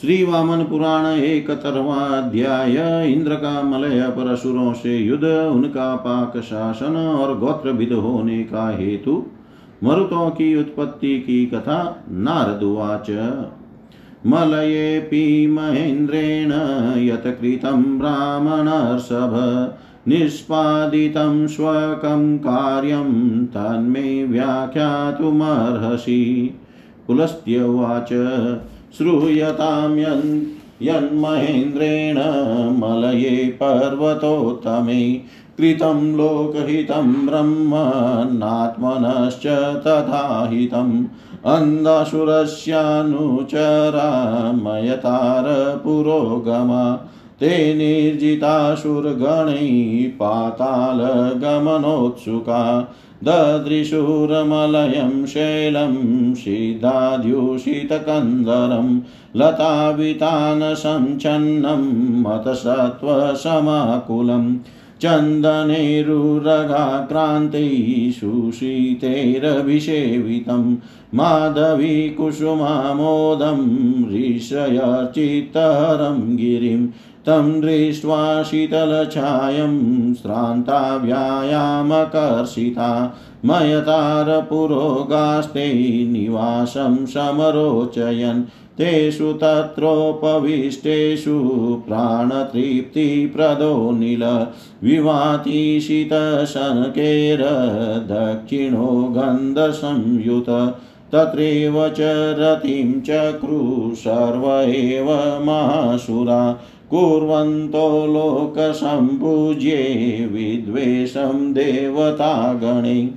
श्री वामन पुराण एक अध्याय इंद्र का मलय पर असुरों से युद्ध, उनका पाक शासन और गोत्रविद होने का हेतु मरुतों की उत्पत्ति की कथा नारद नारदुवाच मलयेऽपि महेन्द्रेण यत्कृतं ब्राह्मणर्षभ, निष्पादितं स्वकं कार्यं, तन्मे व्याख्यातुमर्हसि। पुलस्त्य उवाच श्रूयतां यन् यन्महेन्द्रेण मलये पर्वतोत्तमे कृतं लोकहितं ब्रह्मणात्मनश्च तथा हितम्। पुरोगमा ते निर्जितासुरगणैः पातालगमनोत्सुका। ददृशुरमलयं शैलं सिद्धाद्यूषितकन्दरं लतावितानसञ्छन्नं मतसत्त्वसमाकुलम् चन्दनेरुरगाक्रान्तैः सुशीतैरभिषेवितं माधवी कुसुमामोदं ऋषयचित्तहरं गिरिं तं दृष्ट्वा शीतलछायं श्रान्ता व्यायामकर्षिता मयतारपुरोगास्ते निवासं समरोचयन्। तेषु तत्रोपविष्टेषु प्राणतृप्तिप्रदो निल। विवाति शीतशनकेरदक्षिणो गन्धसंयुत। तत्रैव च रतिं चक्रु सर्व एव महासुरा। कुर्वन्तो लोकसम्पूज्ये विद्वेषं देवतागणे।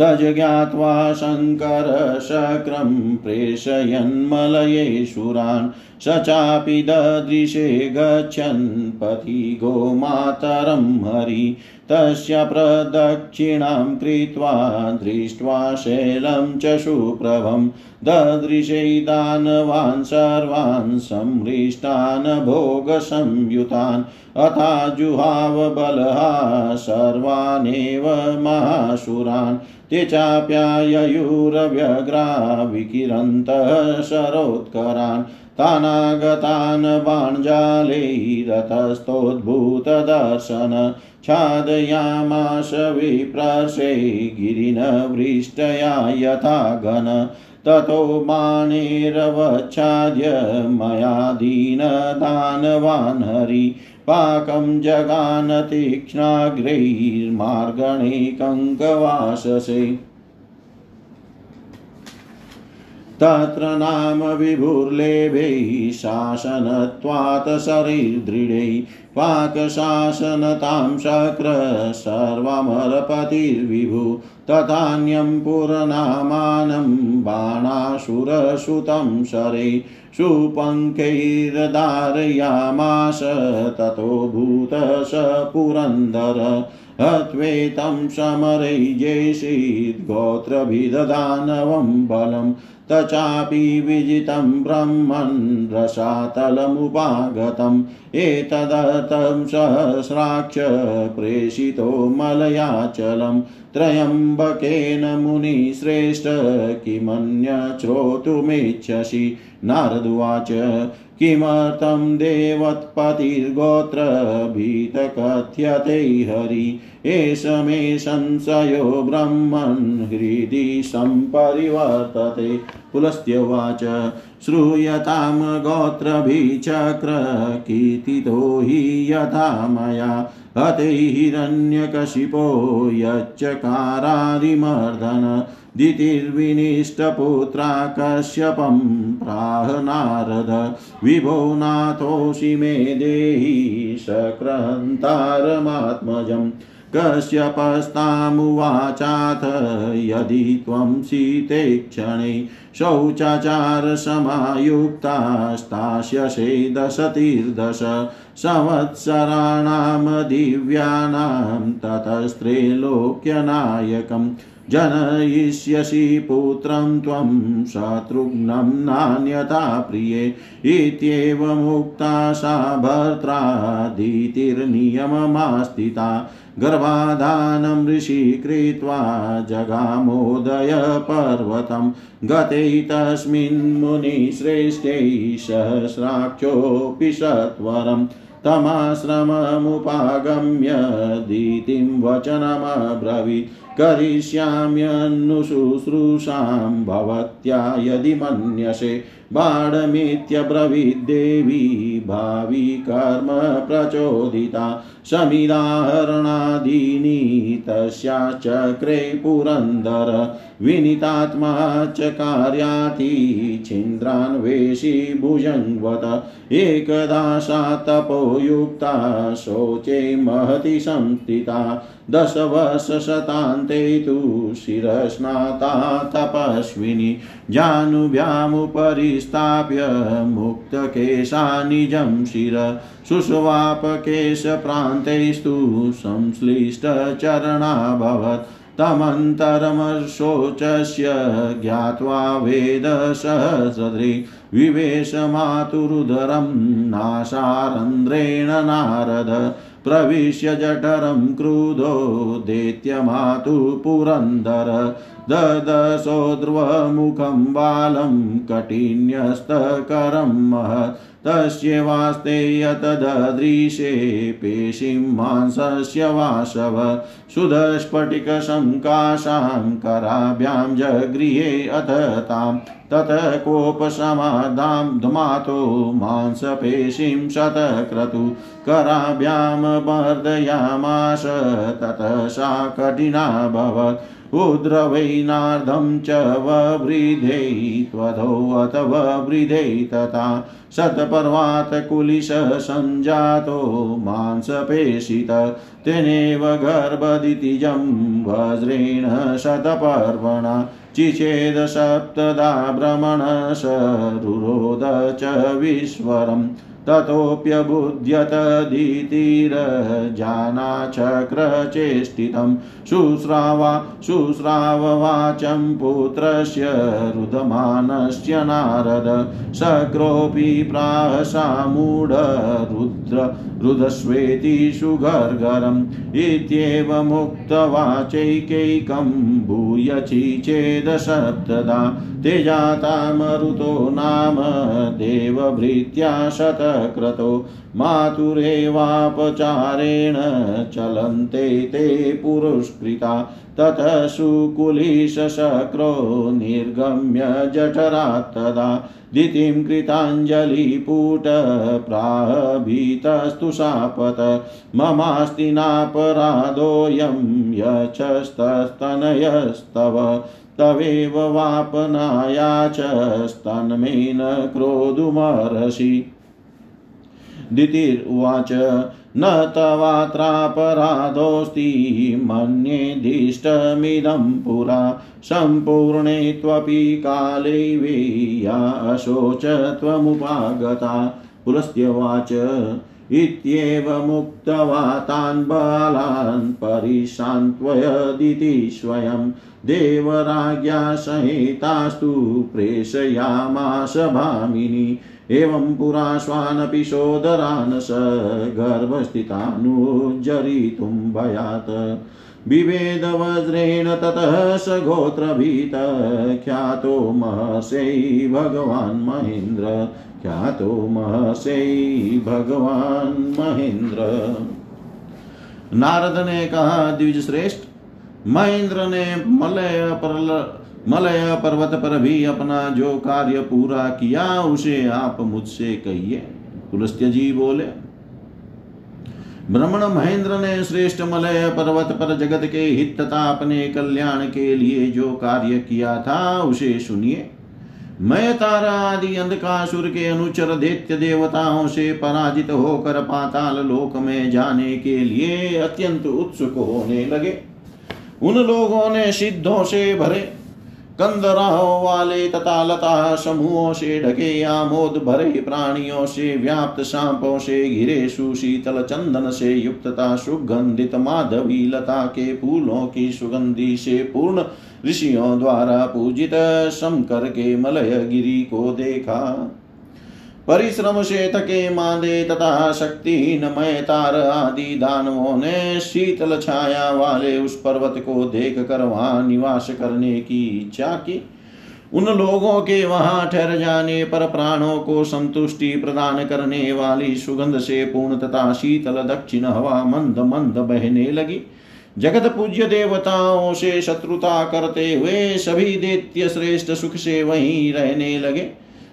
तज ज्ञात्वा शङ्करशक्रं प्रेषयन्मलयेशुरान् स चापि ददृशे गच्छन् पथि गोमातरं हरि। तस्य प्रदक्षिणां कृत्वा दृष्ट्वा शैलं च सुप्रभं ददृशे दानवान् सर्वान् संहृष्टान् भोगसंयुतान्। अथा जुहाव बलहा सर्वानेव महासुरान्। ते चाप्याययुरव्यग्रा विकिरन्तः शरोत्करान्। तानागतान् बाणजालैरतस्तोद्भूतदर्शन छादयामाश विप्रशे गिरिनवृष्टया यथा घन ततो बाणेरवच्छाद्य मयादीनदानवान् हरि पाकं जगान तीक्ष्णाग्रैर्मार्गणे कङ्कवाससे तत्र नाम विभुर्लेभैः शासनत्वात् शरीर्दृढैः पाकशासनतां शक्र सर्वमरपतिर्विभु तथान्यं पुरनामानं बाणासुरसुतं शरै सुपङ्कैर्धारयामास ततो भूत स पुरन्दर हत्वेतं समरैजयसीद्गोत्रभिददानवं बलं तचापि विजितं ब्रह्मन् रसातलमुपागतम् एतदर्थं सहस्राक्ष प्रेषितो मलयाचलं त्रयम्बकेन मुनिश्रेष्ठ किमन्यश्रोतुमिच्छसि। नारदुवाच किमर्थं देवत्पतिर्गोत्रभीतकथ्यते हरि? एष मे संशयो ब्रह्मन् हृदि सम्परिवर्तते। पुलस्त्यवाच, श्रूयतां गोत्रभिचक्र कीर्तितो हि यथा मया। हते हिरण्यकशिपो यच्चकारारिमर्दन दितिर्विनिष्टपुत्रा कश्यपं प्राह नारद विभो नाथोऽसि मे देहि सक्रन्तारमात्मजम् कश्यपस्तामुवाचाथ यदि त्वं शीते क्षणे शौचाचारसमायुक्तास्तास्यसे दशतिर्दश संवत्सराणां दिव्यानां ततस्त्रैलोक्यनायकं जनयिष्यसि पुत्रं त्वं शत्रुघ्नं नान्यथा प्रिये इत्येवमुक्ता सा भर्त्रादितिर्नियममास्थिता गर्भाधानं ऋषि कृत्वा जगामोदयपर्वतं गते तस्मिन् मुनिश्रेष्ठै सहस्राक्षोऽपि सत्वरम् तमाश्रममुपागम्य दीतिं वचनमब्रवीत्। करिष्याम्यन्नुशुश्रूषां भवत्या यदि मन्यसे। बाणमित्यब्रवीद्देवी भावी कर्म प्रचोदिता समिदाहरणादीनि तस्याचक्रे पुरन्दर, विनीतात्मा च कार्याति, छिन्द्रान्वेषी भुजङ्वत एकदा सा तपोयुक्ता, शोचे महति संस्थिता, दशवर्षशतान्ते तु शिरस्नाता तपस्विनी जानुभ्यामुपरिस्थाप्य मुक्तकेशा निजं शिर। शुष्वापकेशप्रान्तैस्तु संश्लिष्टचरणाभवत्। तमन्तरमशोचस्य ज्ञात्वा वेदसहस्रदृ विवेशमातुरुदरं नाशारन्ध्रेण नारद। प्रविश्य जठरं क्रुधो दैत्यमातु पुरन्दर। ददशोध्रुवमुखं बालं कठिन्यस्तकरं महत्। तस्यैवास्ते यतददृशे पेशीं मांसस्य वाशव सुधस्फटिकशङ्काशां कराभ्यां जगृहे अथ तां ततः कोपसमादां धमातो मांसपेशीं शतक्रतु कराभ्यां मर्दयामाश ततः सा कठिनाभवत् उद्रवैनार्धं च ववृधे त्वधोऽथ ववृधे तथा शतपर्वातकुलिशः सञ्जातो मांसपेशित, तेनेव गर्भदितिजं वज्रेण शतपर्वणा। चिचेद सप्तदा भ्रमणशरुरोध च विश्वरम्। ततोऽप्यबुध्यतदितिरजाना चक्रचेष्टितं शुश्रावा शुश्राववाचं पुत्रस्य रुदमानस्य नारद शक्रोऽपि प्राहसामूढरुद्र रुदस्वेति सुगर्गरम् इत्येवमुक्तवाचैकैकं भूय चिचेदशब्ददा ते जाता मरुतो नाम देवभृत्या शतक्रतो मातुरेवापचारेण चलन्ते ते पुरस्कृता ततः सुकुलिशशक्रो निर्गम्य जठरात् तदा दितिं कृताञ्जलिपुटप्राभीतस्तु शापत। ममास्ति नापराधोऽयं यच्छस्तस्तनयस्तव तवेव वापनाया च स्तन्मेन क्रोधुमर्हसि। दितिर्वाच, न तवात्रापराधोऽस्ति मन्येदिष्टमिदं पुरा, सम्पूर्णे त्वपि काले अशोच त्वमुपागता। पुलस्त्यवाच इत्येवमुक्त्वा तान् बालान् परिशान्त्वयदिति स्वयं देवराज्ञा सहितास्तु प्रेषयामास भामिनी। एवं पुरा स्वानपि सोदरान् स गर्भस्थितानुज्जरितुं भयात्। बिभेदवज्रेण ततः स गोत्रभीत। ख्यातो महर्षै भगवान् महेन्द्र। ख्यातो महर्षै भगवान् महेन्द्र। नारद ने कहा द्विज श्रेष्ठ महेंद्र ने मलय पर मलय पर्वत पर भी अपना जो कार्य पूरा किया, उसे आप मुझसे कहिए। पुलस्त्य जी बोले, ब्रह्मण महेंद्र ने श्रेष्ठ मलय पर्वत पर जगत के हित तथा अपने कल्याण के लिए जो कार्य किया था, उसे सुनिए। मैं तारा आदि अंधकासुर के अनुचर दैत्य देवताओं से पराजित होकर पाताल लोक में जाने के लिए अत्यंत उत्सुक होने लगे। उन लोगों ने सिद्धों से भरे कंदराओं वाले तथा लता समूहों से ढके, आमोद भरे प्राणियों से, व्याप्त सांपों से घिरे, सुशीतल चंदन से युक्तता, सुगंधित माधवी लता के फूलों की सुगंधि से पूर्ण ऋषियों द्वारा पूजित शंकर के मलय गिरी को देखा। परिश्रम से थके मादे तथा शक्तिहीन मय तार आदि दानवों ने शीतल छाया वाले उस पर्वत को देख कर वहाँ निवास करने की इच्छा की। उन लोगों के वहाँ ठहर जाने पर प्राणों को संतुष्टि प्रदान करने वाली सुगंध से पूर्ण तथा शीतल दक्षिण हवा मंद मंद बहने लगी। जगत पूज्य देवताओं से शत्रुता करते हुए सभी दैत्य श्रेष्ठ सुख से वहीं रहने लगे।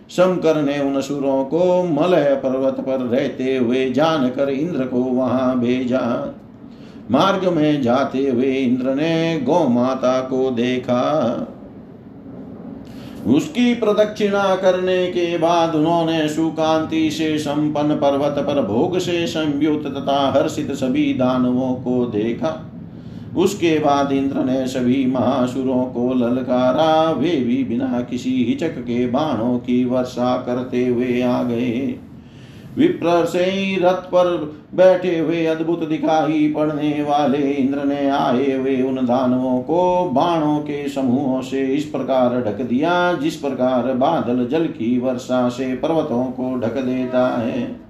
शंकर ने उन सुरों को मलय पर्वत पर रहते हुए जानकर इंद्र को वहाँ भेजा। मार्ग में जाते हुए इंद्र ने गौ माता को देखा। उसकी प्रदक्षिणा करने के बाद उन्होंने सुकांति से संपन्न पर्वत पर भोग से संयुक्त तथा हर्षित सभी दानवों को देखा। उसके बाद इंद्र ने सभी महासुरों को ललकारा, वे भी बिना किसी हिचक के बाणों की वर्षा करते हुए आ गए। विप्र से रथ पर बैठे हुए अद्भुत दिखाई पड़ने वाले इंद्र ने आए हुए उन दानवों को बाणों के समूहों से इस प्रकार ढक दिया, जिस प्रकार बादल जल की वर्षा से पर्वतों को ढक देता है।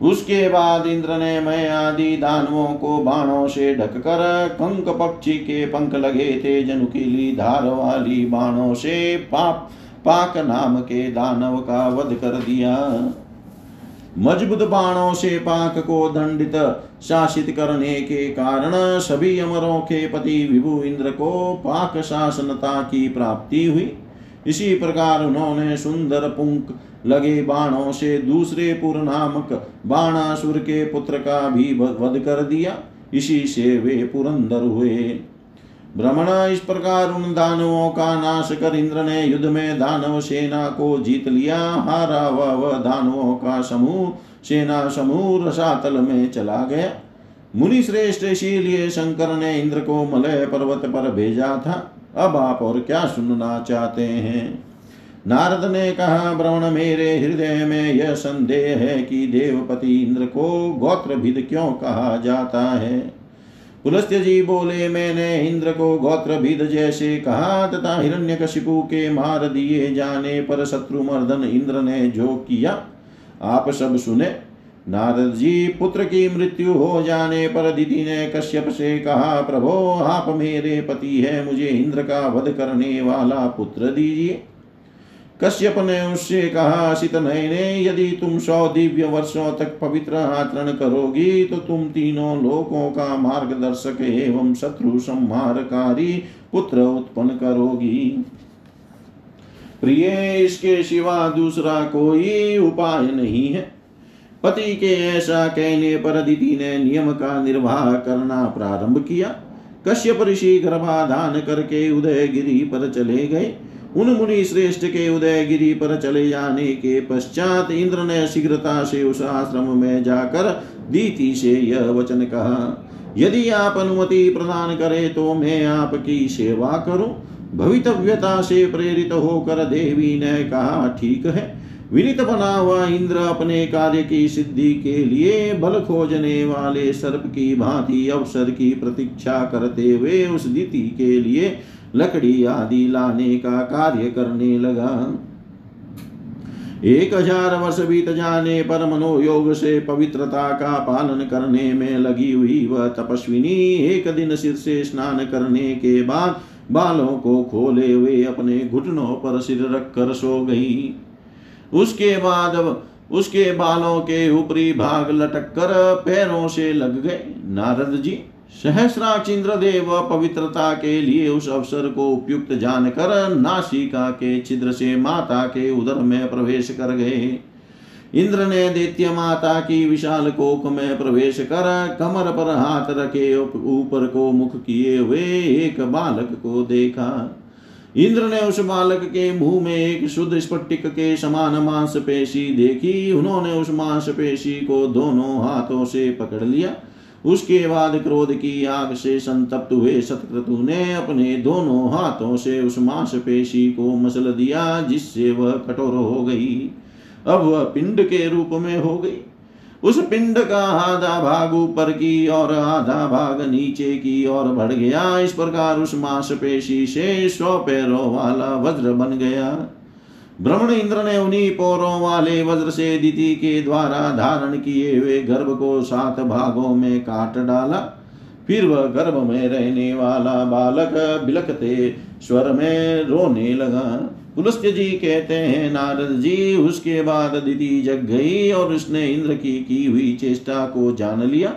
उसके बाद इंद्र ने मैं आदि दानवों को बाणों से ढककर कंक पक्षी के पंख लगे थे, जनुकीली धार वाली बाणों से पाप, पाक नाम के दानव का वध कर दिया। मज़बूत बाणों से पाक को दंडित, शासित करने के कारण सभी अमरों के पति विभु इंद्र को पाक शासनता की प्राप्ति हुई। इसी प्रकार उन्होंने सुंदर पुंक लगे बाणों से दूसरे पुर नामक बाणासुर के पुत्र का भी वध कर दिया। इसी से वे पुरंदर हुए। भ्रमण इस प्रकार उन दानवों का नाश कर इंद्र ने युद्ध में दानव सेना को जीत लिया। हारा वह दानवों का समूह, सेना समूह रसातल में चला गया। मुनि श्रेष्ठ, इसीलिए शंकर ने इंद्र को मलय पर्वत पर भेजा था। अब आप और क्या सुनना चाहते हैं? नारद ने कहा ब्रवण मेरे हृदय में यह संदेह है कि देवपति इंद्र को गोत्रभिद क्यों कहा जाता है? पुलस्त्य जी बोले, मैंने इंद्र को गोत्रभिद जैसे कहा तथा हिरण्य हिरण्यकशिपु के मार दिए जाने पर शत्रु मर्दन इंद्र ने जो किया, आप सब सुने। नारद जी, पुत्र की मृत्यु हो जाने पर दीदी ने कश्यप से कहा, प्रभो, आप मेरे पति है, मुझे इंद्र का वध करने वाला पुत्र दीजिए। कश्यप ने उससे कहा सित नयने यदि तुम सौ दिव्य वर्षों तक पवित्र आचरण करोगी तो तुम तीनों लोकों का मार्गदर्शक एवं शत्रु संहारकारी पुत्र उत्पन्न करोगी। प्रिय, इसके सिवा दूसरा कोई उपाय नहीं है। पति के ऐसा कहने पर दिति ने नियम का निर्वाह करना प्रारंभ किया। कश्यप ऋषि गर्भाधान करके उदयगिरी पर चले गए। उन मुनि श्रेष्ठ के उदय गिरी पर चले जाने के पश्चात इंद्र ने शीघ्रता से उस आश्रम में जाकर दीति से यह वचन कहा, यदि आप अनुमति प्रदान करें तो मैं आपकी सेवा करूँ। भवितव्यता से प्रेरित होकर देवी ने कहा, ठीक है। विनित बना हुआ इंद्र अपने कार्य की सिद्धि के लिए बल खोजने वाले सर्प की भांति अवसर की प्रतीक्षा करते हुए उस दिति के लिए लकड़ी आदि लाने का कार्य करने लगा। एक हज़ार वर्ष बीत जाने पर मनोयोग से पवित्रता का पालन करने में लगी हुई वह तपस्विनी एक दिन सिर से स्नान करने के बाद बालों को खोले हुए अपने घुटनों पर सिर रखकर सो गई। उसके बाद उसके बालों के ऊपरी भाग लटक कर पैरों से लग गए। नारद जी सहस्राक्ष इंद्रदेव पवित्रता के लिए उस अवसर को उपयुक्त जानकर नासिका के छिद्र से माता के उदर में प्रवेश कर गए। इंद्र ने दैत्य माता की विशाल कोक में प्रवेश कर कमर पर हाथ रखे ऊपर को मुख किए हुए एक बालक को देखा। इंद्र ने उस बालक के मुँह में एक शुद्ध स्फटिक के समान मांस पेशी देखी। उन्होंने उस मांस पेशी को दोनों हाथों से पकड़ लिया। उसके बाद क्रोध की आग से संतप्त हुए सतक्रतु ने अपने दोनों हाथों से उस मांसपेशी को मसल दिया, जिससे वह कठोर हो गई। अब वह पिंड के रूप में हो गई। उस पिंड का आधा भाग ऊपर की और आधा भाग नीचे की ओर बढ़ गया। इस प्रकार उस मांसपेशी से सौ पैरों वाला वज्र बन गया। ब्रह्मण इंद्र ने उन्हीं पोरों वाले वज्र से दिति के द्वारा धारण किए हुए गर्भ को सात भागों में काट डाला। फिर वह गर्भ में रहने वाला बालक बिलकते स्वर में रोने लगा। पुलस्त्य जी कहते हैं, नारद जी, उसके बाद दिति जग गई और उसने इंद्र की की हुई चेष्टा को जान लिया।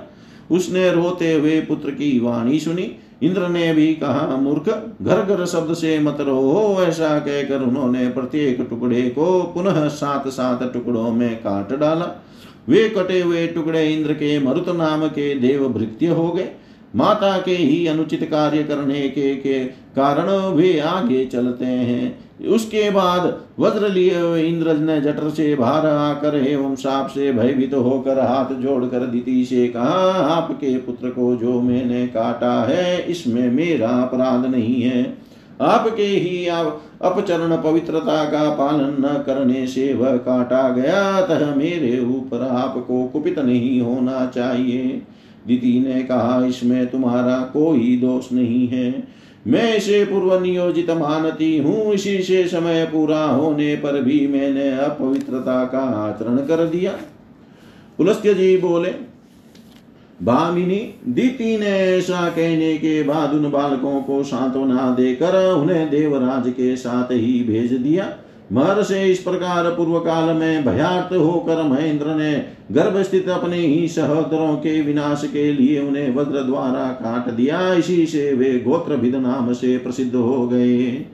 उसने रोते हुए पुत्र की वाणी सुनी। इंद्र ने भी कहा मूर्ख घर घर शब्द से मत रहो ऐसा कहकर उन्होंने प्रत्येक टुकड़े को पुनः सात सात टुकड़ों में काट डाला। वे कटे हुए टुकड़े इंद्र के मरुत नाम के देव भृत्य हो गए। माता के ही अनुचित कार्य करने के, के कारण वे आगे चलते हैं। उसके बाद वज्र लिए इंद्र ने जटर से बाहर आकर एवं साप से भयभीत होकर हाथ जोड़कर दिति से कहा, आपके पुत्र को जो मैंने काटा है, इसमें मेरा अपराध नहीं है। आपके ही अपचरण पवित्रता का पालन न करने से वह काटा गया, तह मेरे ऊपर आपको कुपित नहीं होना चाहिए। दीति ने कहा, इसमें तुम्हारा कोई दोष नहीं है। मैं इसे पूर्व नियोजित मानती हूँ। इसी से समय पूरा होने पर भी मैंने अपवित्रता का आचरण कर दिया। पुलस्त्य जी बोले भामिनी दीति ने ऐसा कहने के बाद उन बालकों को सांत्वना देकर उन्हें देवराज के साथ ही भेज दिया। मर से इस प्रकार पूर्व काल में भयार्थ होकर महेंद्र ने गर्भ स्थित अपने ही सहोदरों के विनाश के लिए उन्हें वज्र द्वारा काट दिया। इसी से वे गोत्र भिद नाम से प्रसिद्ध हो गए।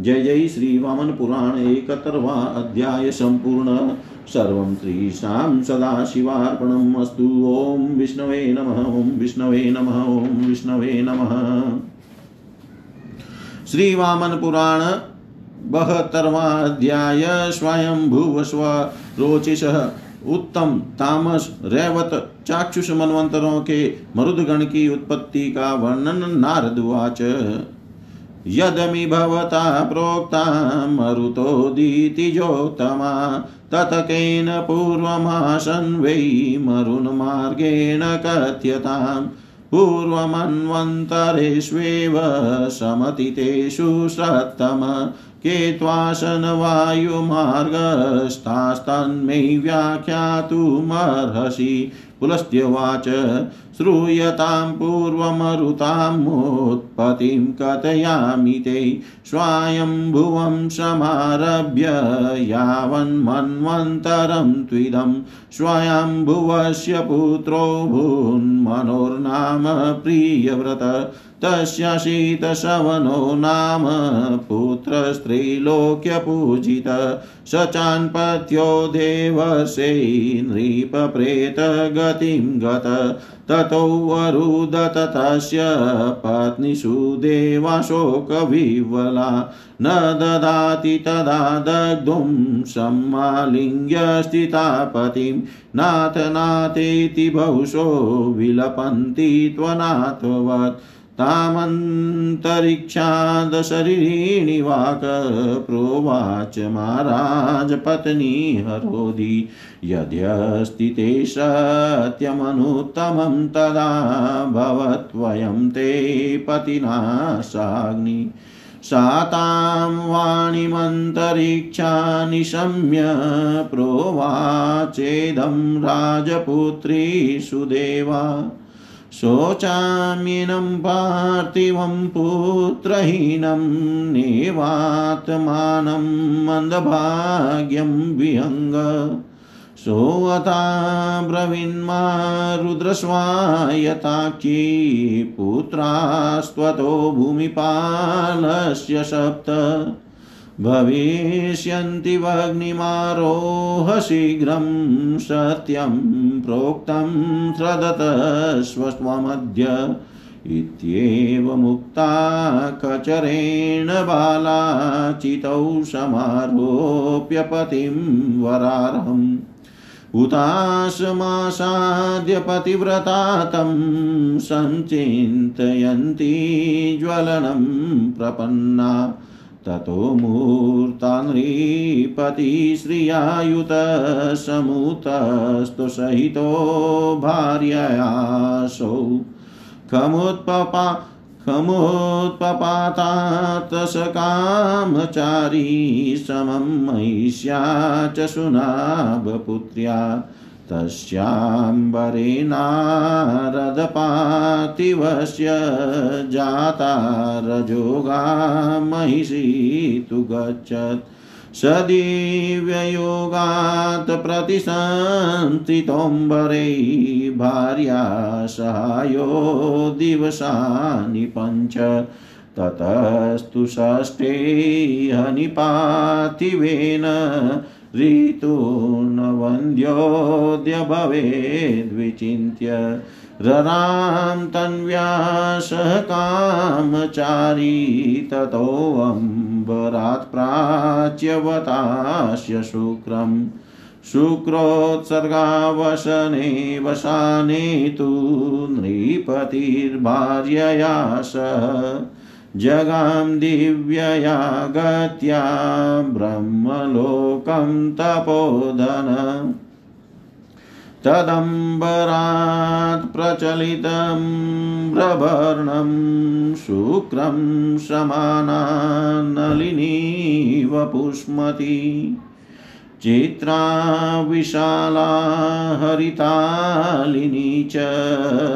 जय जय श्री वामन पुराण एकतरवा अध्याय संपूर्ण। सर्वं त्रीशां सदाशिवार्पणम् अस्तु। ॐ विष्णवे नमः, ॐ विष्णवे नमः, ॐ विष्णवे नमः। श्रीवामन पुराण बहत्तरवाध्याय स्वयं भुव स्व रोचिषः उत्तम तामस रेवत चाक्षुष मनवंतरों के मरुदगण की उत्पत्ति का वर्णन नारदवाच यदमि भवता प्रोक्ता मरुतोदीतिजोत्तमा ततकेन पूर्वमासन् वै मरुन्मार्गेण कथ्यताम्। पूर्वमन्वन्तरेष्वेव समतितेषु सत्तम के त्वासनवायुमार्गस्तास्तन्मे व्याख्यातुमर्हसि पुलस्त्यवाच श्रूयतां पूर्वमरुतामुत्पत्तिं कथयामि ते स्वायम्भुवं समारभ्य यावन्मन्वन्तरं त्विदं स्वयम्भुवस्य पुत्रो भून्मनोर्नाम प्रियव्रत तस्याशीतशवनो नाम पुत्रस्त्रीलोक्यपूजित स चान्पत्यो देवसे नृपप्रेतगतिं गत ततोऽवरुदत तस्य पत्नीषु देवाशोकविह्वला न ददाति तदा दग्धुं सम्मालिङ्ग्य स्थिता पतिं नाथ नाथेति बहुशो विलपन्ति त्वनाथवत्। तामन्तरिक्षादशरीरिणि वाक प्रोवाच महाराज पत्नी हरोदि। यद्यस्ति ते सत्यमनुत्तमं तदा भवत्वयं ते पतिना साग्नि सा तां वाणीमन्तरिक्षा निशम्य प्रोवाचेदं राजपुत्री सुदेवा शोचाम्यनं पार्थिवं पुत्रहीनं नेवात्मानं मन्दभाग्यं विहङ्ग। सोऽता ब्रवीन्मा रुद्रस्वायताक्षी पुत्रास्त्वतो भूमिपालस्य सप्त। भविष्यन्ति वग्निमारोह शीघ्रं सत्यं प्रोक्तं श्रदतस्वमद्य इत्येवमुक्ता कचरेण बाला चितौ समारोप्य पतिं वरार्हम् हुताशमासाद्य पतिव्रता तं सञ्चिन्तयन्ती ज्वलनं प्रपन्ना। ततो मूर्तान्ध्रीपतिश्रियायुतसमुतस्तु सहितो भार्ययासौ। खमुत्पपा खमुत्पपातात स कामचारी समं महिष्या च सुनाभपुत्र्या। तस्याम्बरेनारदपातिवस्य जाता रजोगा महिषी तु गच्छत्। स दिव्ययोगात् प्रतिसंस्थितोऽम्बरे भार्या सहायो दिवसानि पञ्च। ततस्तु षष्ठे हनिपातिवेन ऋतूर्णवन्द्योऽद्य भवेद्विचिन्त्य ररां तन्व्यासः कामचारी ततोऽम्बरात् प्राच्यवतास्य शुक्रम् शुक्रोत्सर्गावसने वसाने तु नृपतिर्भार्यया सह। जगां दिव्यया गत्या ब्रह्मलोकं तपोधन। तदम्बरात् प्रचलितं भ्रवर्णं शुक्रं समानानलिनीव पुष्मति चित्रा विशाला हरितालिनी च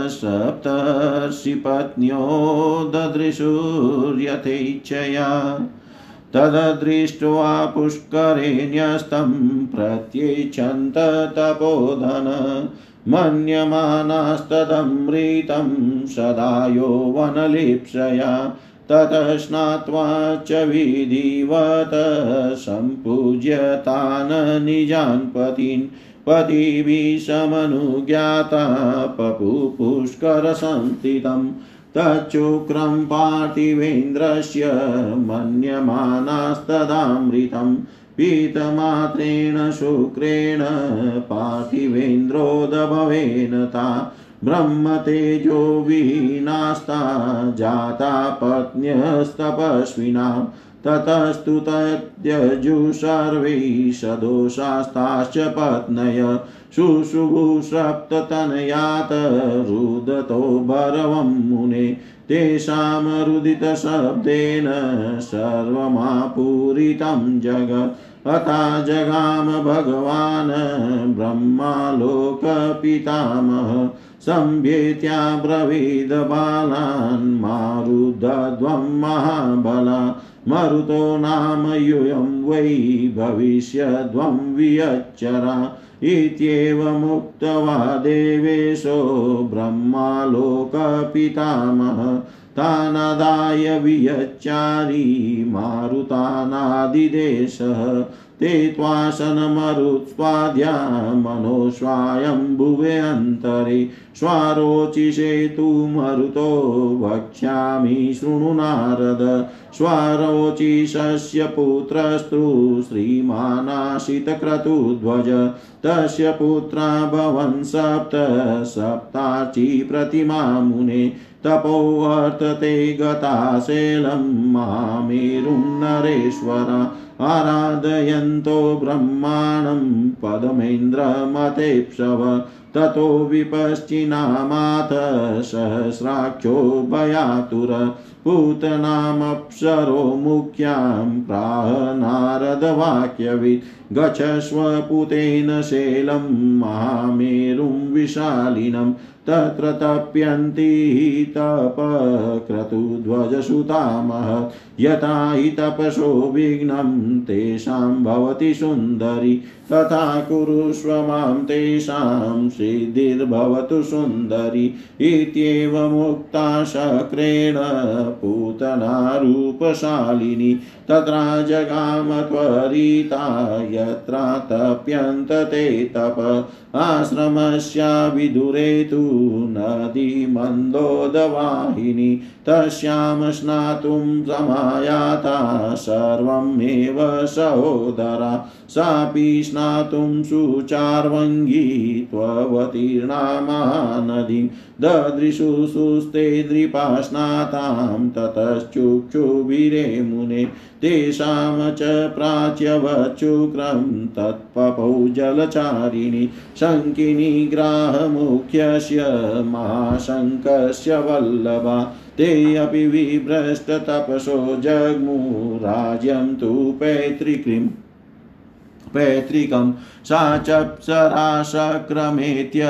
सप्तर्षिपत्न्यो ददृशुर्यथेच्छया। तददृष्ट्वा पुष्करे न्यस्तं प्रत्येच्छन्त तपोधन मन्यमानास्तदमृतं सदा यौवनलिप्सया ततः स्नात्वा च विधिवत सम्पूज्य तान् निजान् पतीन्। पतिभिः समनुज्ञाता पपु तच्चुक्रं पार्थिवेन्द्रस्य मन्यमानास्तदामृतं पीतमात्रेण शुक्रेण पार्थिवेन्द्रोदभवेन ता ब्रह्मतेजो विहीनास्ता जाता पत्न्यस्तपस्विनां। ततस्तु तत्यजु सर्वै सदोषास्ताश्च पत्नय। शुशुभुसप्ततनयात रुदतो भरवं मुने। तेषां रुदितशब्देन सर्वमापूरितं जगत्। अथा जगाम भगवान् ब्रह्मालोकपितामह सम्भेत्या ब्रवीद बालान् मारुदध्वं महाबला। मरुतो नाम यूयं वै भविष्यध्वं वियच्चरा। इत्येवमुक्त्वा देवेशो ब्रह्मालोकपितामह तानादाय वियच्चारी मारुतानादिदेशः ते त्वासनमरुत्स्वाद्या मनोस्वायम्भुवे अन्तरे स्वारोचिषे तु मरुतो वक्ष्यामि शृणु नारद। स्वारोचिषस्य पुत्रस्तु श्रीमानाशितक्रतुध्वज। तस्य पुत्रा भवन् सप्त सप्तार्ची प्रतिमा मुने। तपोवर्तते गता शैलं मामेरुं नरेश्वरा। आराधयन्तो ब्रह्माणं पदमेन्द्रमतेप्सव, ततो विपश्चिनामाथ सहस्राक्षो भयातुर, पूतनामप्सरो मुख्यां प्राह नारदवाक्यवित्, गच्छस्व पुतेन शैलं महामेरुं विशालिनं तत्र तप्यन्ति तपक्रतुध्वजसुतामः यथा हि तपसो विघ्नं तेषां भवति सुन्दरी तथा कुरुष्व माँ तेषां सिद्धिर्भवतु सुन्दरी इत्येवमुक्ता शक्रेण पूतनारूपशालिनी तत्रा जगाम त्वरिता यत्रा तप्यन्त ते तप। आश्रमस्या विदुरे तु नदीमन्दोदवाहिनी। तस्यां स्नातुं समायाता सर्वमेव सहोदरा। सापि स्नातुं सुचार्वङ्गी त्ववतीर्णा महानदीं। ददृशु सुस्ते दृपा स्नातां ततश्चुक्षुभिरे मुने। तेषां च प्राच्यवचुक्रं तत्पपौ जलचारिणि शङ्किनी ग्राहमुख्यस्य महाशङ्कस्य वल्लभा। ते अपि विभ्रष्टतपसो जग्मुराज्यं तु पैतृकीम् पैतृकं सा चप्सराशक्रमेत्य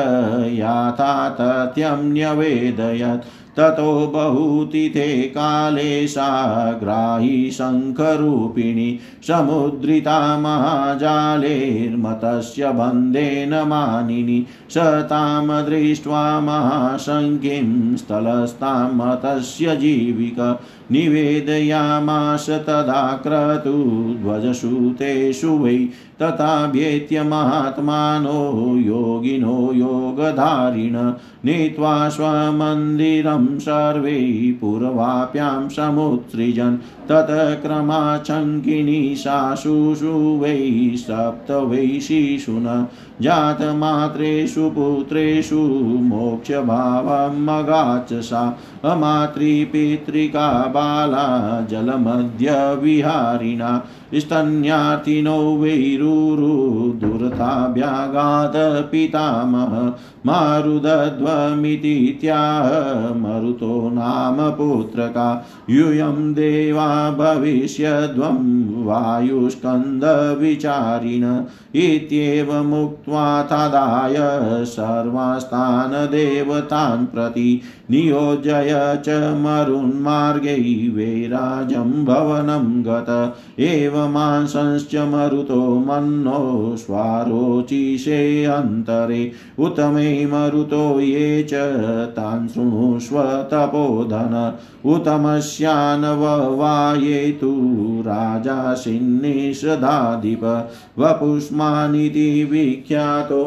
याथा तथ्यं न्यवेदयत्। ततो बहुतिथे काले सा ग्राही शङ्खरूपिणी समुद्रिता महाजालेर्मतस्य बन्धेन मानिनि स तां दृष्ट्वा महाशङ्कीं स्थलस्तां मतस्य जीविक निवेदयामास तदा क्रतु ध्वजसूतेषु वै तथाभ्येत्य महात्मानो योगिनो योगधारिण नीत्वा स्वमन्दिरं सर्वे पूर्वाप्यां समुत्सृजन्। तत्क्रमाचङ्किनी साशुषु वै सप्त वै शिशुन। जातमात्रेषु पुत्रेषु मोक्षभावमगाच सा। अमातृपितृका बाला जलमध्यविहारिणा स्तन्यार्थिनो वैरुरुदुरताभ्यागात् पितामह मारुदध्वमिति त्याह मरुतो नाम पुत्रका। यूयं देवा भविष्यध्वं वायुस्कन्दविचारिण इत्येवमुक्त्वा तदाय सर्वास्तान् देवतान् प्रति नियोजय च मरुन्मार्गै वैराजं भवनं गत। एवमांसंश्च मरुतो मन्नो स्वारोचिषे अन्तरे। उत मे मरुतो ये च तान् शृणुष्व तपोधन। उतमस्यानववाये तु राजासिन्निषधाधिप वपुष्मानिति विख्यातो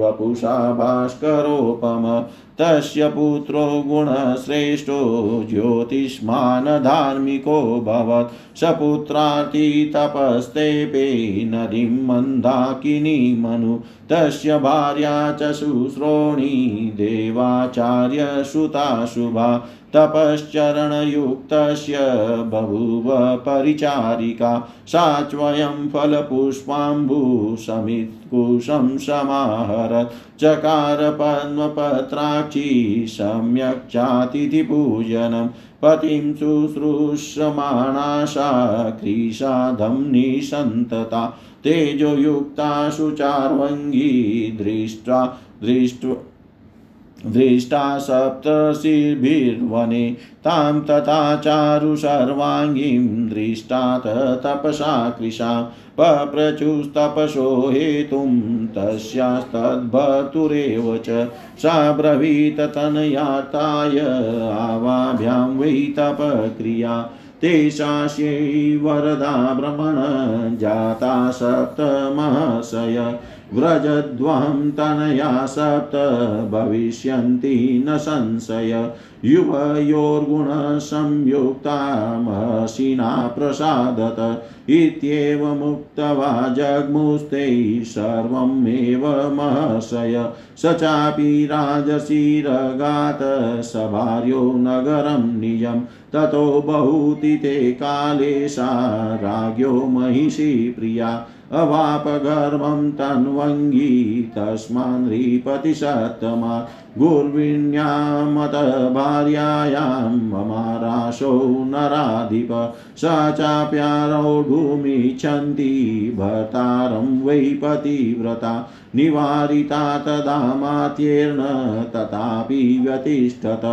वपुषा भास्करोपम। तस्य पुत्रो गुणश्रेष्ठो ज्योतिष्मान् धार्मिको भवत्। सपुत्रार्थी तपस्तेपे नदीं मन्दाकिनी मनु। तस्य भार्या च शुश्रोणी देवाचार्यसुता शुभा तपश्चरणयुक्तस्य बभूव परिचारिका सा स्वयं फलपुष्पाम्बुसमित्कुशं समाहरत्। चकार पद्मपत्राक्षी सम्यक् चातिथिपूजनं पतिं शुश्रूषमाणाशा क्रीशाधं निसन्तता। तेजोयुक्ता शुचार्वङ्गी दृष्ट्वा दृष्ट्वा दृष्टा सप्तशिभिर्वने। तां तथा चारु सर्वाङ्गीं दृष्टात् तपसा कृशां। पप्रचुस्तपसो हेतुं तस्यास्तद्भर्तुरेव च। सा ब्रवीत तनयाताय आवाभ्यां वै तपक्रिया। तेषास्यै वरदा भ्रमण जाता सप्तमहसय। व्रजध्वं तनया सप्त भविष्यन्ति न संशय। युवयोर्गुणसंयुक्ता महर्षिणा प्रसादत इत्येवमुक्त्वा जग्मुस्ते सर्वमेव महर्षय। स चापि राजशिरगात् सभार्यो नगरं निजं। ततो बहुतिते काले सा राज्ञो महिषी प्रिया। अवापगर्भं तन्वङ्गी तस्मान् नृपतिसत्तमा गुर्विण्यामत भार्यायां ममाराशो नराधिप स चाप्यारौढुमिच्छन्ति भर्तारं वै पतिव्रता निवारिता तदा मात्येर्न तथापि व्यतिष्ठत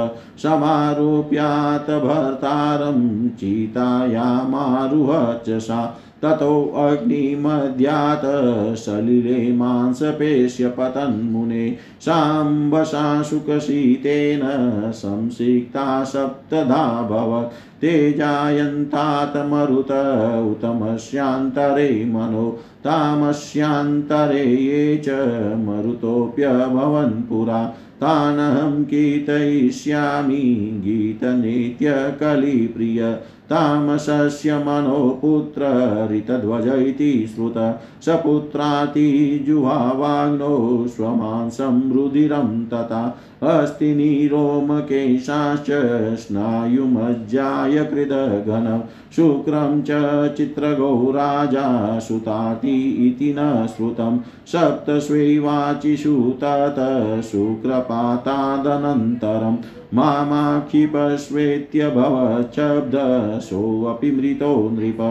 समारोप्यात् भर्तारं चितायामारुह च सा ततोऽग्निमद्यात् सलिले मांसपेश्य पतन्मुने साम्बशाशुकशीतेन संसिक्ता सप्तधाभवत् ते जायन्तात् मरुत मनो। तामस्यान्तरे ये च मरुतोऽप्यभवन् पुरा। तानहं कीर्तयिष्यामि गीतनित्यकलिप्रिय। तामसस्य मनो पुत्र ऋतध्वज इति श्रुत। सपुत्रातिजुहावाग्नौ स्वमांसं रुधिरं तथा। अस्तिनीरोमकेशाश्च स्नायुमज्जाय कृतघन शुक्रं च चित्रगौ सुताति इति न श्रुतं सप्तस्वैवाचिषु तत शुक्रपातादनन्तरम्। मामाक्षिपश्वेत्यभवच्छब्दसोऽपि मृतो नृप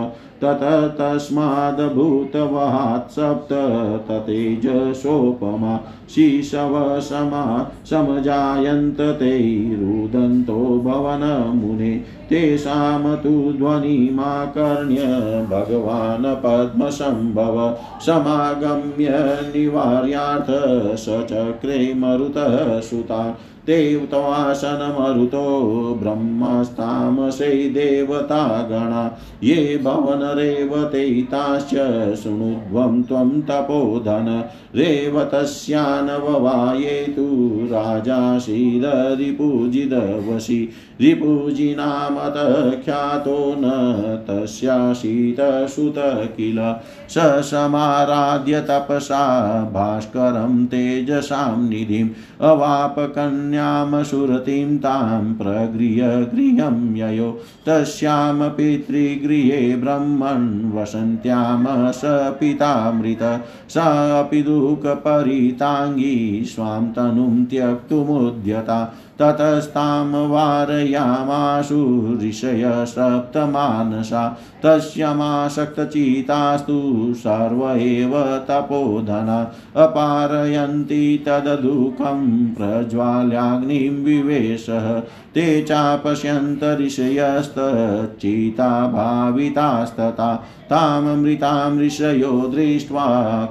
तत तस्मादभूतवहात् सप्त ततेजसोपमा शिशवसमा समजायन्त ते रुदन्तो भवनमुने तेषां तु ध्वनिमाकर्ण्य भगवान् पद्मसम्भव समागम्य निवार्यार्थ सचक्रे मरुतः सुता ते ब्रह्मस्तामसे देवता गणा ये भवनरेवतैताश्च शृणुध्वं त्वं तपोधन। रेवतस्यानववाये तु राजाशीलरिपूजितवशी रिपूजिनामत ख्यातो न तस्याशीतसुत किल स समाराध्य तपसा भास्करं तेजसां निधिम्। अवापकन्यां सुरतिं तां प्रगृह्य गृहं ययो। तस्यां पितृगृहे ब्रह्मन् वसन्त्यां स पितामृत। सा अपि दुःखपरिताङ्गी स्वां तनुं त्यक्तुमुद्यता। ततस्तां वारयामाशु ऋषय सप्तमानसा सर्व एव तपोधना। अपारयन्ति तददुःखं प्रज्वाल्याग्निं विवेशः। ते चापश्यन्त ऋषयस्तच्चिता भावितास्तथा ताममृतां ऋषयो दृष्ट्वा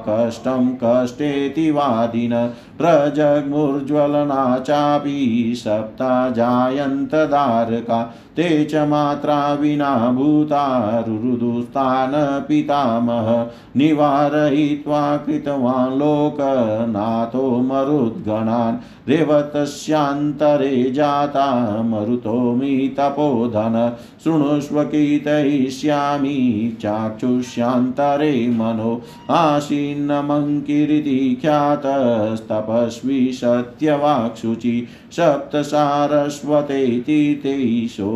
कष्टं कष्टेति वादिन। प्रजग्मुर्ज्वलना चापि सप्ता जायन्त दारका ते च मात्रा विना भूतारुरुदुस्तान् पितामह निवारयित्वा कृतवान् लोकनाथो मरुद्गणान्। रेवतस्यान्तरे जाता मरुतोमि तपोधन। शृणुष्व कीर्तयिष्यामि चाक्षुष्यान्तरे मनो। आसीन्नमङ्किरिति ख्यातस्तपस्वी सत्यवाक्शुचि सप्तसारस्वते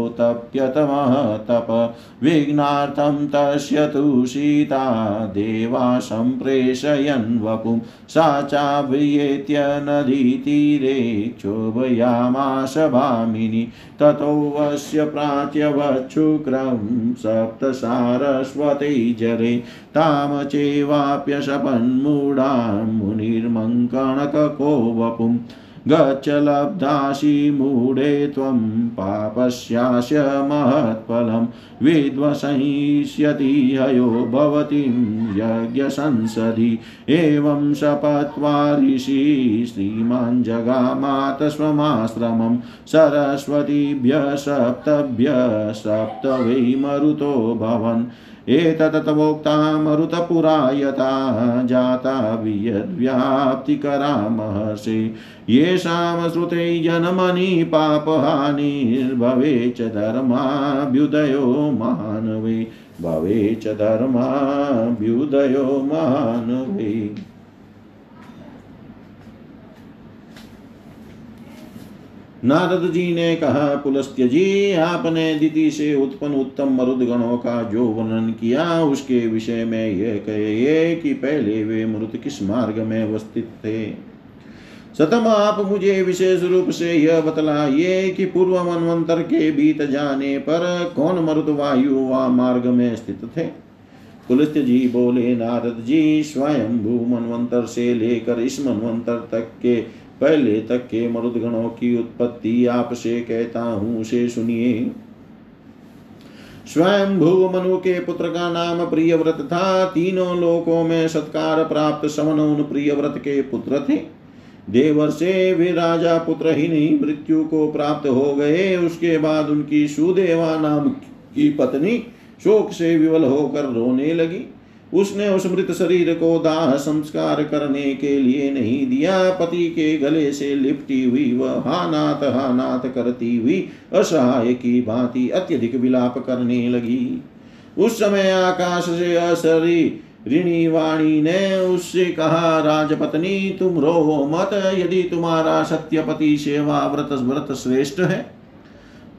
तीर्थेशोतप्यतमः तप विघ्नार्थं तस्य तु सीता, देवा सम्प्रेषयन् वपुं। सा चाव्रियेत्य नदीतीरे क्षोभयामाश भामिनि। ततोऽस्य प्राच्यवच्छुक्रं सप्तसारस्वते जरे ताम चेवाप्यशपन्मूढां मुनिर्मङ्कणकको वपुम् गच्छ लब्धासि मूढे त्वं पापस्यास्य महत्फलं विध्वंसयिष्यति हयो भवतीं यज्ञसंसदि। एवं शपत्वा ऋषि श्रीमान् जगामात सरस्वतीभ्य सप्तभ्य सप्त वै मरुतो भवन्। एतदतवोक्ता मरुतपुरा यथा जाता वियद्व्याप्तिकरा महर्षि येषां श्रुते जनमनि पापहानिर्भवे च धर्माभ्युदयो मानवे। भवे च धर्माभ्युदयो मानवे। नारद जी ने कहा पुलस्त्य जी आपने दिति से उत्पन्न उत्तम मरुद गणों का जो वर्णन किया, उसके विषय में यह कहे कि पहले वे मरुद किस मार्ग में अवस्थित थे? सतम आप मुझे विशेष रूप से यह बतलाइए कि पूर्व मनवंतर के बीत जाने पर कौन मरुद वायु व मार्ग में स्थित थे? पुलस्त्य जी बोले नारद जी स्वयं भू मनवंतर से लेकर इस मनवंतर तक के पहले तक के मरुदगणों की उत्पत्ति आपसे कहता हूँ, उसे सुनिए। स्वयं भू मनु के पुत्र का नाम प्रियव्रत था। तीनों लोकों में सत्कार प्राप्त समन उन प्रियव्रत के पुत्र थे। देवर से वे राजा पुत्र ही नहीं, मृत्यु को प्राप्त हो गए। उसके बाद उनकी सुदेवा नाम की पत्नी शोक से विवल होकर रोने लगी। उसने उस मृत शरीर को दाह संस्कार करने के लिए नहीं दिया। पति के गले से लिपटी हुई वह हानात हानात करती हुई असहाय की भांति अत्यधिक विलाप करने लगी। उस समय आकाश से असरी ऋणी वाणी ने उससे कहा, राजपत्नी, तुम रो मत। यदि तुम्हारा सत्यपति सेवा व्रत व्रत श्रेष्ठ है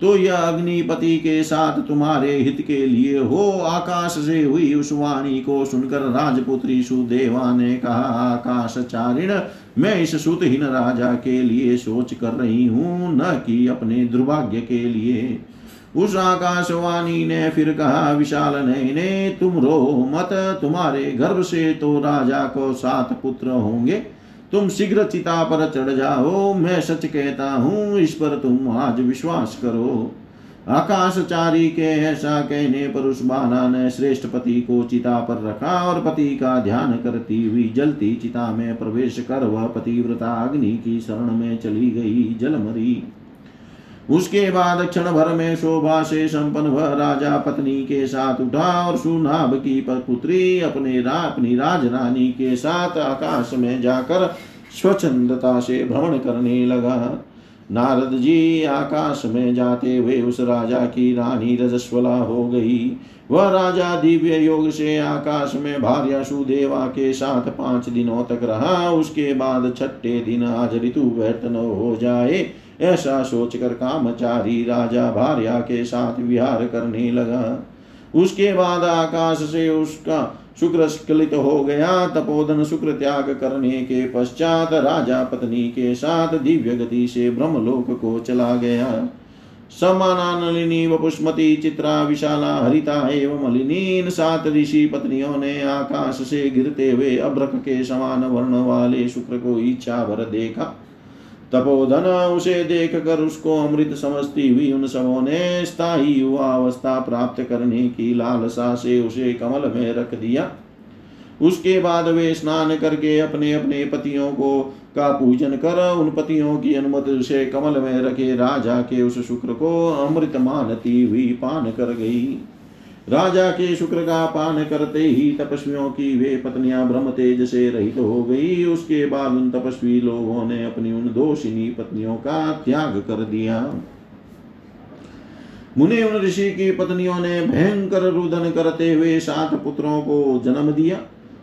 तो यह अग्निपति के साथ तुम्हारे हित के लिए हो। आकाश से हुई उस वाणी को सुनकर राजपुत्री सुदेवा ने कहा, आकाश चारिण, मैं इस सुतहीन राजा के लिए सोच कर रही हूँ, न कि अपने दुर्भाग्य के लिए। उस आकाशवाणी ने फिर कहा, विशाल ने तुम रो मत, तुम्हारे गर्भ से तो राजा को सात पुत्र होंगे। तुम शीघ्र चिता पर चढ़ जाओ, मैं सच कहता हूँ, इस पर तुम आज विश्वास करो। आकाशचारी के ऐसा कहने पर उस बाला ने श्रेष्ठ पति को चिता पर रखा और पति का ध्यान करती हुई जलती चिता में प्रवेश कर वह पतिव्रता अग्नि की शरण में चली गई जल मरी उसके बाद क्षण भर में शोभा से संपन्न वह राजा पत्नी के साथ उठा और सुनाभ की पुत्री अपने अपनी राजरानी के साथ आकाश में जाकर स्वच्छंदता से भ्रमण करने लगा। नारद जी, आकाश में जाते हुए उस राजा की रानी रजस्वला हो गई। वह राजा दिव्य योग से आकाश में भार्या सुदेवा के साथ पाँच दिनों तक रहा। उसके बाद छठे दिन आज ऋतु व्यर्थ हो जाए। ऐसा सोचकर कामचारी राजा भार्या के साथ विहार करने लगा। उसके बाद आकाश से उसका शुक्र स्खलित हो गया। तपोधन शुक्र त्याग करने के पश्चात राजा पत्नी के साथ दिव्य गति से ब्रह्मलोक को चला गया। समानानलिनी व पुष्मती चित्रा, विशाला, हरिता एवं मलिनी इन सात ऋषि पत्नियों ने आकाश से गिरते हुए अभ्रक के समान वर्ण वाले शुक्र को इच्छा भर देखा। तपोधन उसे देख कर उसको अमृत समझती हुई उन सबों ने स्थायी युवा अवस्था प्राप्त करने की लालसा से उसे कमल में रख दिया। उसके बाद वे स्नान करके अपने अपने पतियों को का पूजन कर उन पतियों की अनुमति से कमल में रखे राजा के उस शुक्र को अमृत मानती हुई पान कर गई। राजा के शुक्र का पान करते ही तपस्वियों की वे पत्नियाँ ब्रह्म तेज से रहित हो गई। उसके बाद उन तपस्वी लोगों ने अपनी उन दोषिनी पत्नियों का त्याग कर दिया। मुनि उन ऋषि की पत्नियों ने भयंकर रुदन करते हुए सात पुत्रों को जन्म दिया।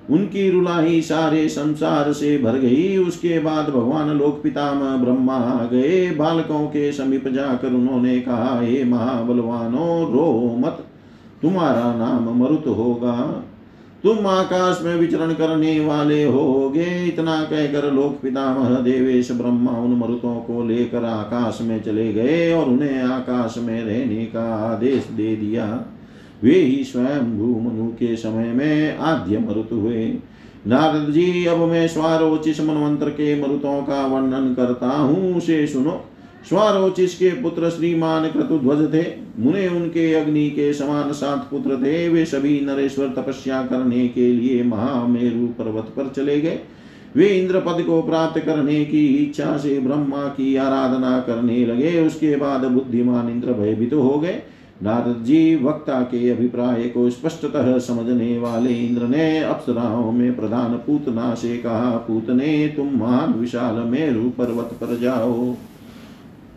उनकी रुलाही सारे संसार से भर गई। उसके बाद भगवान लोक पितामह ब्रह्मा आ गए। बालकों के समीप जाकर उन्होंने कहा, हे महाबलवानो, रो मत। तुम्हारा नाम मरुत होगा। तुम आकाश में विचरण करने वाले होगे। इतना कहकर लोक पितामह देवेश ब्रह्मा उन मरुतों को लेकर आकाश में चले गए और उन्हें आकाश में रहने का आदेश दे दिया। वे ही स्वयं भूमनु के समय में आद्य मरुत हुए। नारद जी, अब मैं स्वारोचिस मनवंत्र के मरुतों का वर्णन करता हूँ। उसे सुनो। स्वारोचिस के पुत्र श्रीमान क्रतुध्वज थे मुने उनके अग्नि के समान सात पुत्र थे। वे सभी नरेश्वर तपस्या करने के लिए महामेरु पर्वत पर चले गए। वे इंद्र पद को प्राप्त करने की इच्छा से ब्रह्मा की आराधना करने लगे। उसके बाद बुद्धिमान इंद्र भयभीत तो हो गए। नारद जी वक्ता के अभिप्राय को स्पष्टतः समझने वाले इंद्र ने अप्सराओं में प्रधान पूतना से कहा, पूतने, तुम महान विशाल मेरु पर्वत पर जाओ।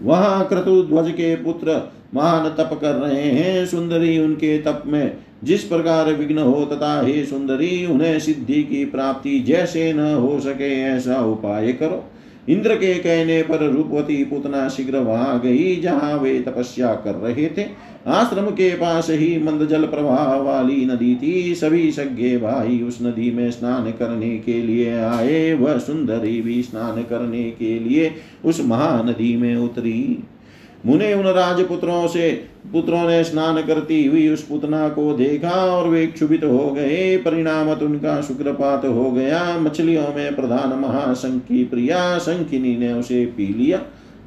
वहाँ क्रतुध्वज के पुत्र महान तप कर रहे हैं, सुंदरी उनके तप में। जिस प्रकार विघ्न हो तथा हे सुंदरी, उन्हें सिद्धि की प्राप्ति जैसे न हो सके, ऐसा उपाय करो। इंद्र के कहने पर रूपवती पुतना शीघ्र वहाँ गई, जहाँ वे तपस्या कर रहे थे। आश्रम के पास ही मंद जल प्रवाह वाली नदी थी। सभी सज्ञे भाई उस नदी में स्नान करने के लिए आए। वह सुंदरी भी स्नान करने के लिए उस महानदी में उतरी। मुने उन राजपुत्रों से, पुत्रों ने स्नान करती हुई उस पुतना को देखा और वे क्षुभित हो गए। परिणाम उनका शुक्रपात हो गया। मछलियों में प्रधान महाशंकी प्रिया शंखिनी ने उसे पी लिया।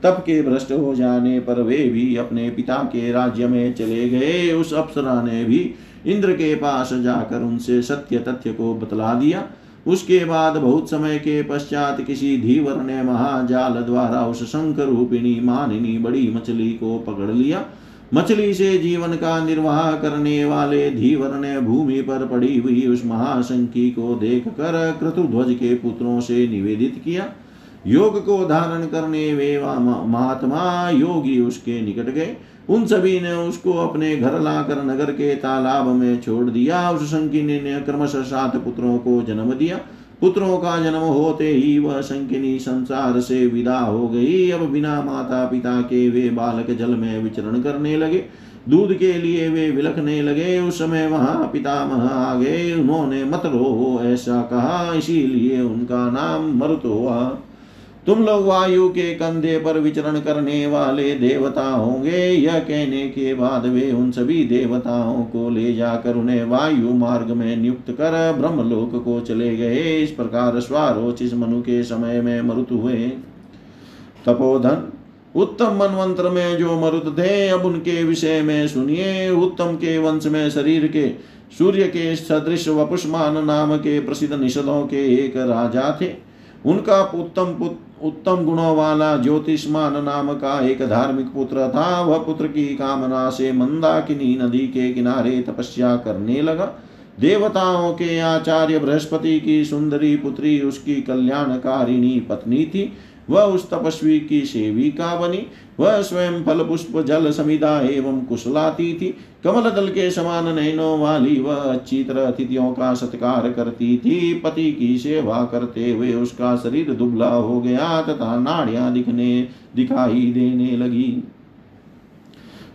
तप के भ्रष्ट हो जाने पर वे भी अपने पिता के राज्य में चले गए। उस अप्सरा ने भी इंद्र के पास जाकर उनसे सत्य तथ्य को बतला दिया। उसके बाद बहुत समय के पश्चात किसी धीवर ने महाजाल द्वारा उस शंकर रूपिणी मानिनी बड़ी मछली को पकड़ लिया। मछली से जीवन का निर्वाह करने वाले धीवर ने भूमि पर पड़ी हुई उस महाशंकी को देख कर क्रतुध्वज के पुत्रों से निवेदित किया। योग को धारण करने वे महात्मा योगी उसके निकट गए। उन सभी ने उसको अपने घर लाकर नगर के तालाब में छोड़ दिया। उस शंकिनी ने क्रमशः सात पुत्रों को जन्म दिया। पुत्रों का जन्म होते ही वह शंकिनी संसार से विदा हो गई। अब बिना माता पिता के वे बालक जल में विचरण करने लगे। दूध के लिए वे विलखने लगे। उस समय वहाँ पितामह आ गए। उन्होंने, मत रो ऐसा कहा। इसीलिए उनका नाम मरुत हुआ। तुम लोग वायु के कंधे पर विचरण करने वाले देवता होंगे। यह कहने के बाद वे उन सभी देवताओं को ले जाकर उन्हें वायु मार्ग में नियुक्त कर ब्रह्मलोक को चले गए। इस प्रकार स्वारोचिस मनु के समय में मरुत हुए। तपोधन, उत्तम मनवंत्र में जो मरुत थे, अब उनके विषय में सुनिए। उत्तम के वंश में शरीर के, सूर्य के सदृश वपुष्मान नाम के प्रसिद्ध निषदों के एक राजा थे। उनका उत्तम पुत्र उत्तम गुणों वाला ज्योतिषमान नाम का एक धार्मिक पुत्र था। वह पुत्र की कामना से मंदाकिनी नदी के किनारे तपस्या करने लगा। देवताओं के आचार्य बृहस्पति की सुंदरी पुत्री उसकी कल्याणकारिणी पत्नी थी। वह उस तपस्वी की सेविका बनी वह स्वयं फल पुष्प जल समिदा एवं कुशलाती थी कमल दल के समान नैनों वाली वह अच्छी तरह अतिथियों का सत्कार करती थी। पति की सेवा करते हुए उसका शरीर दुबला हो गया तथा नाड़ियाँ दिखने, दिखाई देने लगी।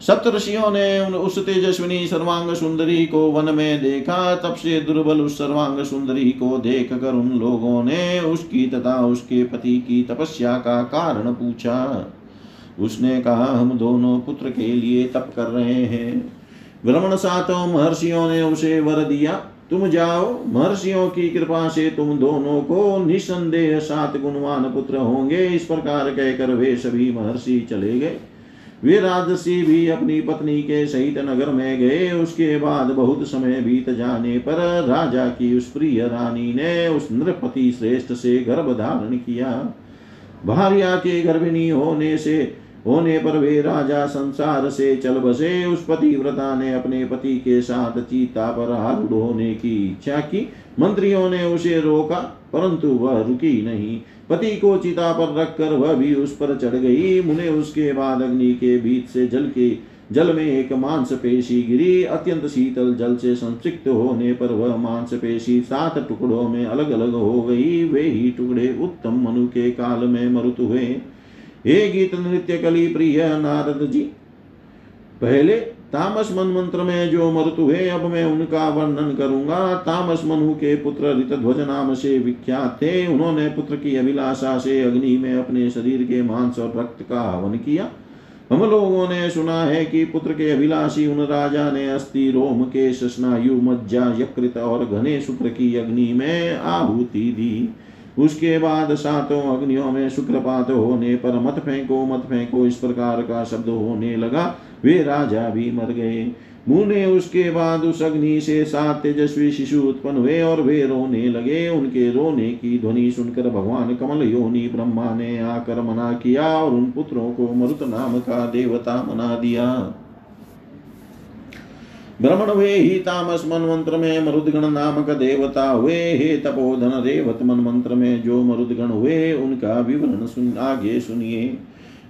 सप्तषियों ने उस तेजस्विनी सर्वांग सुंदरी को वन में देखा। तब से दुर्बल उस सर्वांग सुंदरी को देख कर उन लोगों ने उसकी तथा उसके पति की तपस्या का कारण पूछा। उसने कहा, हम दोनों पुत्र के लिए तप कर रहे हैं। ब्रह्मण सातों महर्षियों ने उसे वर दिया। तुम जाओ, महर्षियों की कृपा से तुम दोनों को निसंदेह सात गुणवान पुत्र होंगे। इस प्रकार कहकर वे सभी महर्षि चले गए। वे राजसी भी अपनी पत्नी के सहित नगर में गए। उसके बाद बहुत समय बीत जाने पर राजा की उस प्रिय रानी ने उस नृपति श्रेष्ठ से गर्भ धारण किया। भार्या के गर्भिणी होने से, होने पर वे राजा संसार से चल बसे। उस पतिव्रता ने अपने पति के साथ चीता पर आरूढ़ होने की इच्छा की। मंत्रियों ने उसे रोका, परंतु वह रुकी नहीं। पति को चिता पर रखकर वह भी उस पर चढ़ गई। मुने उसके बाद अग्नि के बीच से जल के जल में एक मांस पेशी गिरी। अत्यंत शीतल जल से संसिक्त होने पर वह मांस पेशी सात टुकड़ों में अलग अलग हो गई। वे ही टुकड़े उत्तम मनु के काल में मरुत हुए। हे गीत नृत्य कली प्रिय नारद जी, पहले तामस मन मंत्र में जो मृत हुए अब मैं उनका वर्णन करूँगा। तामस मनु के पुत्र ध्वज नाम से विख्यात थे। उन्होंने पुत्र की अभिलाषा से अग्नि में अपने शरीर के मांस और रक्त का हवन किया। हम लोगों ने सुना है कि पुत्र के अभिलाषी उन राजा ने अस्थि, रोम के स्नायु, मज्जा, यकृत और घने शुक्र की अग्नि में आहुति दी। उसके बाद सातों अग्नियों में शुक्रपात होने पर मत फेंको मत फेंको, इस प्रकार का शब्द होने लगा। वे राजा भी मर गए। मुने उसके बाद उस अग्नि से सात तेजस्वी शिशु उत्पन्न हुए और वे रोने लगे। उनके रोने की ध्वनि सुनकर भगवान कमल योनि ब्रह्मा ने आकर मना किया और उन पुत्रों को मरुत नाम का देवता मना दिया। ब्रह्मण हुए ही तामस मन मंत्र में मरुदगण नामक देवता हुए, हे तपोधन रेवत मन मंत्र में जो मरुदगण हुए, उनका विवरण सुन, आगे सुनिए।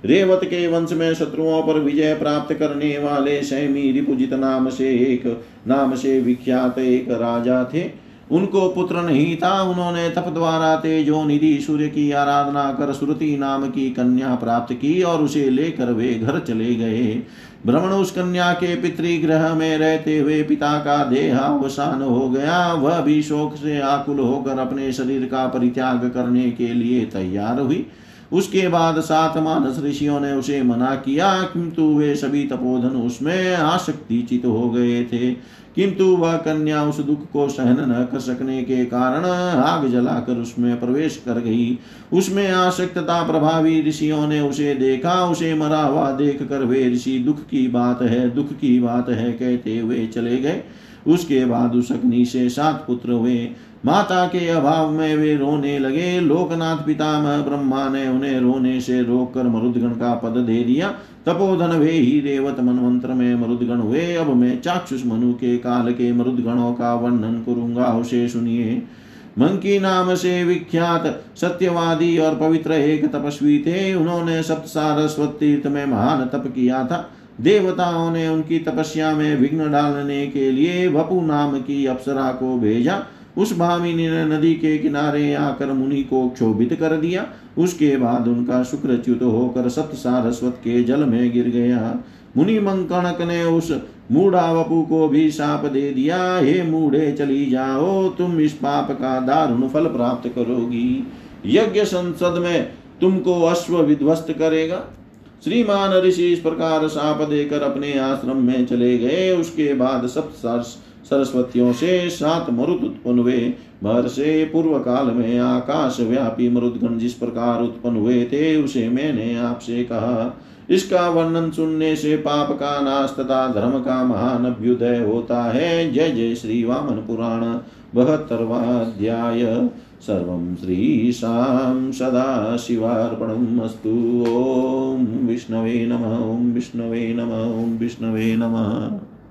रेवत के वंश में शत्रुओं पर विजय प्राप्त करने वाले सैमी रिपुजित नाम से एक, नाम से विख्यात एक राजा थे। उनको पुत्र नहीं था उन्होंने तप द्वारा तेजो निधि सूर्य की आराधना कर श्रुति नाम की कन्या प्राप्त की और उसे लेकर वे घर चले गए। भ्रमण उस कन्या के पितृगृह में रहते हुए पिता का देहावसान हो गया। वह भी शोक से आकुल होकर अपने शरीर का परित्याग करने के लिए तैयार हुई। उसके बाद सात मानस ऋषियों ने उसे मना किया, किंतु वे सभी तपोधन उसमें आसक्ति चित हो गए थे। किंतु वह कन्या उस दुख को सहन न कर सकने के कारण आग जलाकर उसमें प्रवेश कर गई। उसमें आसक्तता प्रभावी ऋषियों ने उसे देखा, उसे मरा हुआ देख कर वे ऋषि, दुख की बात है, दुख की बात है, कहते हुए चले गए। उसके बाद उस अग्नि से सात पुत्र हुए। माता के अभाव में वे रोने लगे। लोकनाथ पितामह ब्रह्मा ने उन्हें रोने से रोककर मरुदगण का पद दे दिया। तपोधन वे ही रेवत मनवंत्र में मरुदगण हुए अब मैं चाक्षुष मनु के काल के मरुदगणों का वर्णन करूँगा उसे सुनिए मंकी नाम से विख्यात सत्यवादी और पवित्र एक तपस्वी थे। उन्होंने सप्त सारस्वत तीर्थ में महान तप किया था। देवताओं ने उनकी तपस्या में विघ्न डालने के लिए वपु नाम की अप्सरा को भेजा। उस भामिनी ने नदी के किनारे आकर मुनि को क्षोभित कर दिया। उसके बाद उनका शुक्रच्युत होकर सप्त सारस्वत के जल में गिर गया। मुनि मंकणक ने उस मूढ़ा वपु को भी साप दे दिया। हे मूढ़े, चली जाओ, तुम इस पाप का दारुण फल प्राप्त करोगी। यज्ञ संसद में तुमको अश्व विध्वस्त करेगा। श्रीमान ऋषि इस प्रकार साप देकर अपने आश्रम में चले गए। उसके बाद सब सरस्वतियों से सात मरुद उत्पन्न हुए भर से पूर्व काल में आकाश व्यापी मरुदगण जिस प्रकार उत्पन्न हुए थे उसे मैंने आपसे कहा। इसका वर्णन सुनने से पाप का नाश तथा धर्म का महान अभ्युदय होता है। जय जय श्री वामन पुराण, बहत्तरवाध्याय। सर्वं श्रीशां सदाशिवार्पणम् अस्तु। ॐ विष्णवे नमः, ॐ विष्णवे नमः, ॐ विष्णवे नमः।